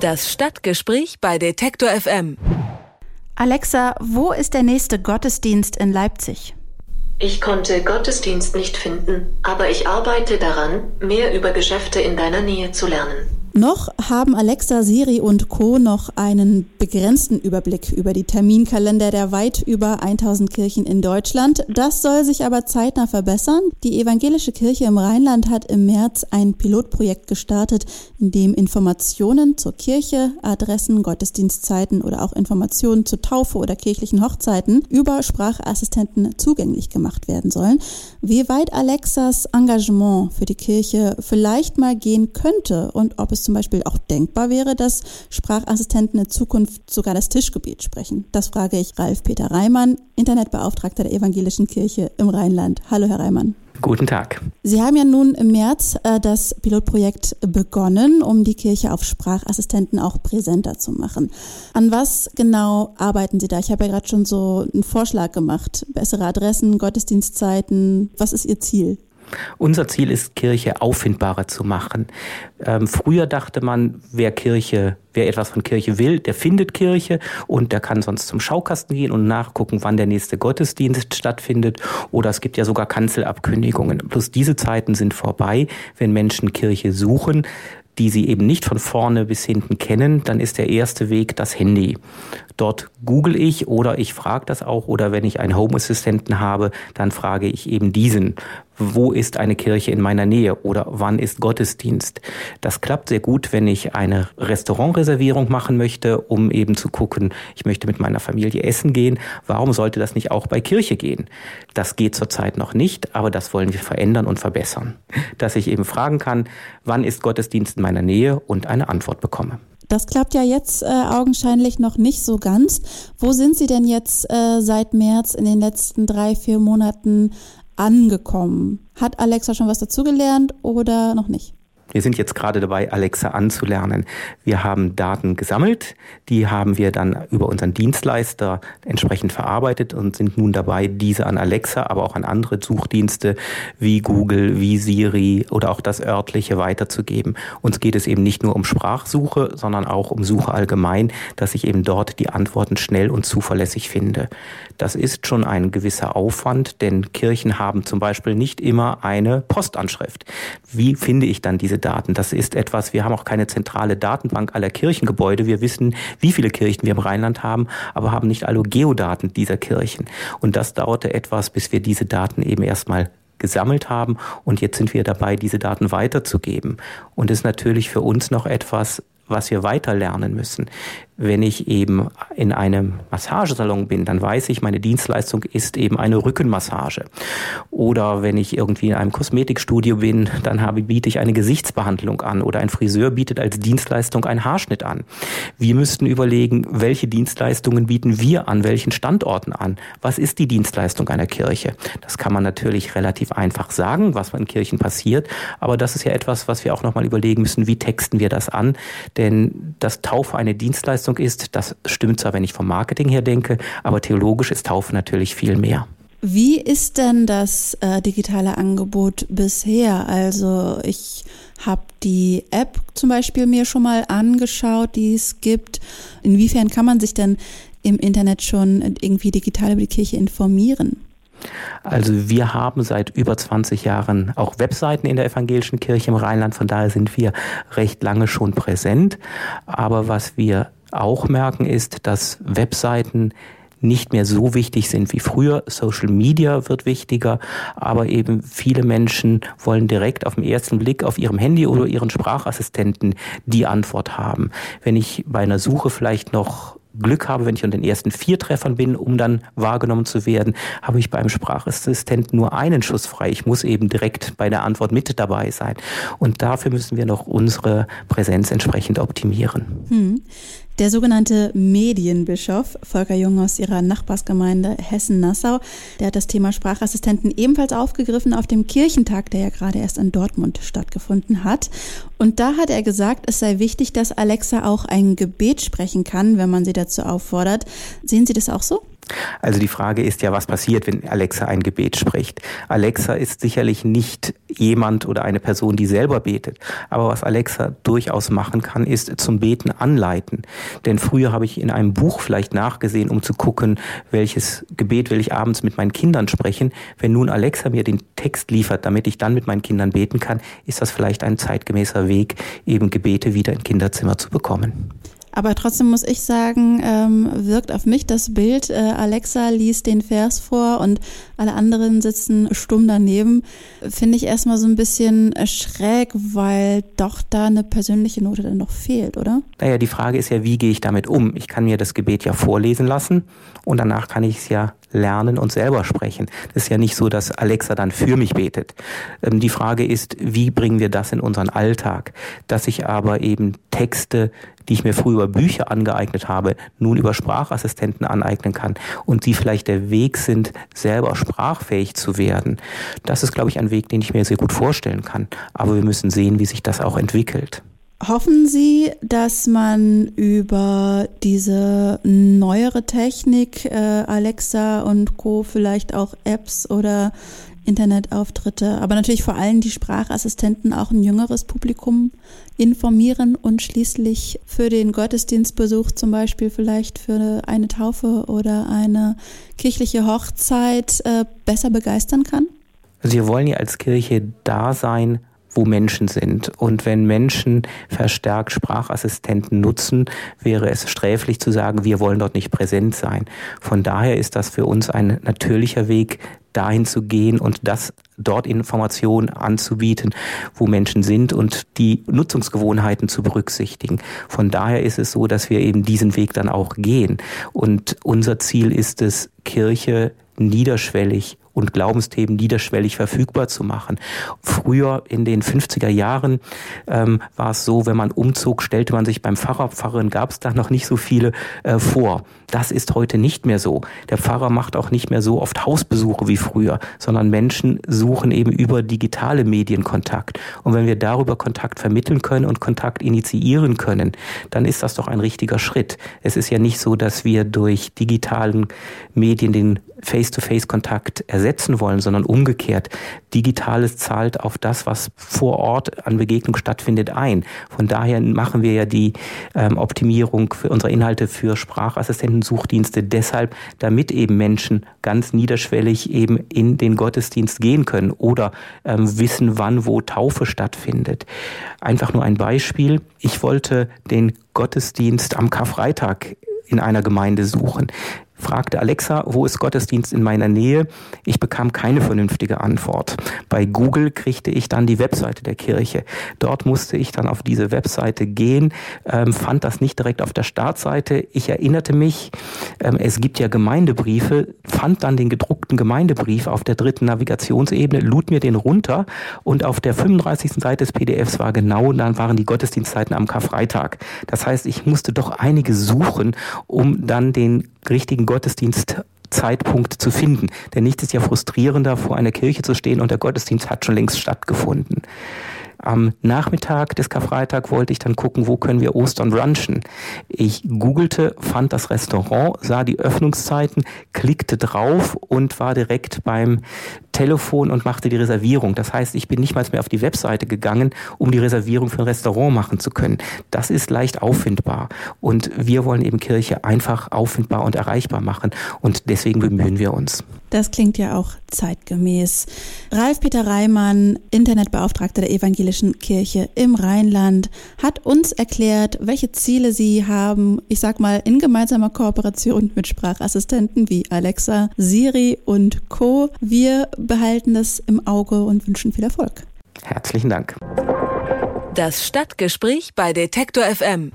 Das Stadtgespräch bei Detektor FM. Alexa, wo ist der nächste Gottesdienst in Leipzig? Ich konnte Gottesdienst nicht finden, aber ich arbeite daran, mehr über Geschäfte in deiner Nähe zu lernen. Noch haben Alexa, Siri und Co. noch einen begrenzten Überblick über die Terminkalender der weit über 1000 Kirchen in Deutschland. Das soll sich aber zeitnah verbessern. Die Evangelische Kirche im Rheinland hat im März ein Pilotprojekt gestartet, in dem Informationen zur Kirche, Adressen, Gottesdienstzeiten oder auch Informationen zur Taufe oder kirchlichen Hochzeiten über Sprachassistenten zugänglich gemacht werden sollen. Wie weit Alexas Engagement für die Kirche vielleicht mal gehen könnte und ob es zum Beispiel auch denkbar wäre, dass Sprachassistenten in Zukunft sogar das Tischgebet sprechen? Das frage ich Ralf Peter Reimann, Internetbeauftragter der Evangelischen Kirche im Rheinland. Hallo, Herr Reimann. Guten Tag. Sie haben ja nun im März äh, das Pilotprojekt begonnen, um die Kirche auf Sprachassistenten auch präsenter zu machen. An was genau arbeiten Sie da? Ich habe ja gerade schon so einen Vorschlag gemacht. Bessere Adressen, Gottesdienstzeiten. Was ist Ihr Ziel? Unser Ziel ist, Kirche auffindbarer zu machen. Ähm, früher dachte man, wer Kirche, wer etwas von Kirche will, der findet Kirche und der kann sonst zum Schaukasten gehen und nachgucken, wann der nächste Gottesdienst stattfindet. Oder es gibt ja sogar Kanzelabkündigungen. Plus diese Zeiten sind vorbei, wenn Menschen Kirche suchen die sie eben nicht von vorne bis hinten kennen, dann ist der erste Weg das Handy. Dort google ich oder ich frage das auch oder wenn ich einen Home Assistenten habe, dann frage ich eben diesen, wo ist eine Kirche in meiner Nähe oder wann ist Gottesdienst. Das klappt sehr gut, wenn ich eine Restaurantreservierung machen möchte, um eben zu gucken, ich möchte mit meiner Familie essen gehen. Warum sollte das nicht auch bei Kirche gehen? Das geht zurzeit noch nicht, aber das wollen wir verändern und verbessern. Dass ich eben fragen kann, wann ist Gottesdienst in meiner Nähe und eine Antwort bekomme. Das klappt ja jetzt äh, augenscheinlich noch nicht so ganz. Wo sind Sie denn jetzt äh, seit März in den letzten drei, vier Monaten angekommen? Hat Alexa schon was dazugelernt oder noch nicht? Wir sind jetzt gerade dabei, Alexa anzulernen. Wir haben Daten gesammelt, die haben wir dann über unseren Dienstleister entsprechend verarbeitet und sind nun dabei, diese an Alexa, aber auch an andere Suchdienste wie Google, wie Siri oder auch das örtliche weiterzugeben. Uns geht es eben nicht nur um Sprachsuche, sondern auch um Suche allgemein, dass ich eben dort die Antworten schnell und zuverlässig finde. Das ist schon ein gewisser Aufwand, denn Kirchen haben zum Beispiel nicht immer eine Postanschrift. Wie finde ich dann diese Daten. Das ist etwas, wir haben auch keine zentrale Datenbank aller Kirchengebäude. Wir wissen, wie viele Kirchen wir im Rheinland haben, aber haben nicht alle Geodaten dieser Kirchen. Und das dauerte etwas, bis wir diese Daten eben erstmal gesammelt haben und jetzt sind wir dabei, diese Daten weiterzugeben. Und ist natürlich für uns noch etwas, was wir weiter lernen müssen. Wenn ich eben in einem Massagesalon bin, dann weiß ich, meine Dienstleistung ist eben eine Rückenmassage. Oder wenn ich irgendwie in einem Kosmetikstudio bin, dann habe, biete ich eine Gesichtsbehandlung an oder ein Friseur bietet als Dienstleistung einen Haarschnitt an. Wir müssten überlegen, welche Dienstleistungen bieten wir an welchen Standorten an? Was ist die Dienstleistung einer Kirche? Das kann man natürlich relativ einfach sagen, was in Kirchen passiert, aber das ist ja etwas, was wir auch nochmal überlegen müssen, wie texten wir das an? Denn dass Taufe eine Dienstleistung Dienstleistung ist. Das stimmt zwar, wenn ich vom Marketing her denke, aber theologisch ist Taufe natürlich viel mehr. Wie ist denn das äh, digitale Angebot bisher? Also ich habe die App zum Beispiel mir schon mal angeschaut, die es gibt. Inwiefern kann man sich denn im Internet schon irgendwie digital über die Kirche informieren? Also wir haben seit über 20 Jahren auch Webseiten in der evangelischen Kirche im Rheinland, von daher sind wir recht lange schon präsent. Aber was wir auch merken, ist, dass Webseiten nicht mehr so wichtig sind wie früher. Social Media wird wichtiger, aber eben viele Menschen wollen direkt auf den ersten Blick auf ihrem Handy oder ihren Sprachassistenten die Antwort haben. Wenn ich bei einer Suche vielleicht noch Glück habe, wenn ich unter den ersten vier Treffern bin, um dann wahrgenommen zu werden, habe ich beim Sprachassistenten nur einen Schuss frei. Ich muss eben direkt bei der Antwort mit dabei sein. Und dafür müssen wir noch unsere Präsenz entsprechend optimieren. Hm. Der sogenannte Medienbischof Volker Jung aus ihrer Nachbarsgemeinde Hessen-Nassau, der hat das Thema Sprachassistenten ebenfalls aufgegriffen auf dem Kirchentag, der ja gerade erst in Dortmund stattgefunden hat. Und da hat er gesagt, es sei wichtig, dass Alexa auch ein Gebet sprechen kann, wenn man sie dazu auffordert. Sehen Sie das auch so? Also die Frage ist ja, was passiert, wenn Alexa ein Gebet spricht. Alexa ist sicherlich nicht jemand oder eine Person, die selber betet. Aber was Alexa durchaus machen kann, ist zum Beten anleiten. Denn früher habe ich in einem Buch vielleicht nachgesehen, um zu gucken, welches Gebet will ich abends mit meinen Kindern sprechen. Wenn nun Alexa mir den Text liefert, damit ich dann mit meinen Kindern beten kann, ist das vielleicht ein zeitgemäßer Weg, eben Gebete wieder in Kinderzimmer zu bekommen. Aber trotzdem muss ich sagen, ähm, wirkt auf mich das Bild, äh, Alexa liest den Vers vor und alle anderen sitzen stumm daneben, finde ich erstmal so ein bisschen schräg, weil doch da eine persönliche Note dann noch fehlt, oder? Naja, die Frage ist ja, wie gehe ich damit um? Ich kann mir das Gebet ja vorlesen lassen und danach kann ich es ja lernen und selber sprechen. Das ist ja nicht so, dass Alexa dann für mich betet. Ähm, die Frage ist, wie bringen wir das in unseren Alltag? Dass ich aber eben Texte die ich mir früher über Bücher angeeignet habe, nun über Sprachassistenten aneignen kann und die vielleicht der Weg sind, selber sprachfähig zu werden. Das ist, glaube ich, ein Weg, den ich mir sehr gut vorstellen kann. Aber wir müssen sehen, wie sich das auch entwickelt. Hoffen Sie, dass man über diese neuere Technik, äh, Alexa und Co., vielleicht auch Apps oder Internetauftritte, aber natürlich vor allem die Sprachassistenten auch ein jüngeres Publikum informieren und schließlich für den Gottesdienstbesuch zum Beispiel vielleicht für eine Taufe oder eine kirchliche Hochzeit äh, besser begeistern kann? Also wir wollen ja als Kirche da sein, wo Menschen sind. Und wenn Menschen verstärkt Sprachassistenten nutzen, wäre es sträflich zu sagen, wir wollen dort nicht präsent sein. Von daher ist das für uns ein natürlicher Weg, dahin zu gehen und das dort Informationen anzubieten, wo Menschen sind und die Nutzungsgewohnheiten zu berücksichtigen. Von daher ist es so, dass wir eben diesen Weg dann auch gehen. Und unser Ziel ist es, Kirche niederschwellig und Glaubensthemen niederschwellig verfügbar zu machen. Früher in den 50er Jahren ähm, war es so, wenn man umzog, stellte man sich beim Pfarrer, Pfarrerin gab es da noch nicht so viele äh, vor. Das ist heute nicht mehr so. Der Pfarrer macht auch nicht mehr so oft Hausbesuche wie früher, sondern Menschen suchen eben über digitale Medien Kontakt. Und wenn wir darüber Kontakt vermitteln können und Kontakt initiieren können, dann ist das doch ein richtiger Schritt. Es ist ja nicht so, dass wir durch digitalen Medien den Face-to-Face-Kontakt ersetzen wollen, sondern umgekehrt. Digitales zahlt auf das, was vor Ort an Begegnung stattfindet, ein. Von daher machen wir ja die ähm, Optimierung für unsere Inhalte für Sprachassistenten, Suchdienste deshalb, damit eben Menschen ganz niederschwellig eben in den Gottesdienst gehen können oder ähm, wissen, wann wo Taufe stattfindet. Einfach nur ein Beispiel. Ich wollte den Gottesdienst am Karfreitag in einer Gemeinde suchen fragte Alexa, wo ist Gottesdienst in meiner Nähe? Ich bekam keine vernünftige Antwort. Bei Google kriegte ich dann die Webseite der Kirche. Dort musste ich dann auf diese Webseite gehen, ähm, fand das nicht direkt auf der Startseite. Ich erinnerte mich, ähm, es gibt ja Gemeindebriefe, fand dann den gedruckten Gemeindebrief auf der dritten Navigationsebene, lud mir den runter und auf der 35. Seite des PDFs war genau, dann waren die Gottesdienstzeiten am Karfreitag. Das heißt, ich musste doch einige suchen, um dann den richtigen Gottesdienstzeitpunkt zu finden. Denn nichts ist ja frustrierender, vor einer Kirche zu stehen und der Gottesdienst hat schon längst stattgefunden. Am Nachmittag des Karfreitag wollte ich dann gucken, wo können wir Ostern brunchen. Ich googelte, fand das Restaurant, sah die Öffnungszeiten, klickte drauf und war direkt beim Telefon und machte die Reservierung. Das heißt, ich bin nicht mal mehr auf die Webseite gegangen, um die Reservierung für ein Restaurant machen zu können. Das ist leicht auffindbar. Und wir wollen eben Kirche einfach auffindbar und erreichbar machen. Und deswegen bemühen wir uns. Das klingt ja auch zeitgemäß. Ralf Peter Reimann, Internetbeauftragter der Evangelischen Kirche im Rheinland, hat uns erklärt, welche Ziele sie haben, ich sag mal, in gemeinsamer Kooperation mit Sprachassistenten wie Alexa, Siri und Co. Wir behalten das im Auge und wünschen viel Erfolg. Herzlichen Dank. Das Stadtgespräch bei Detektor FM.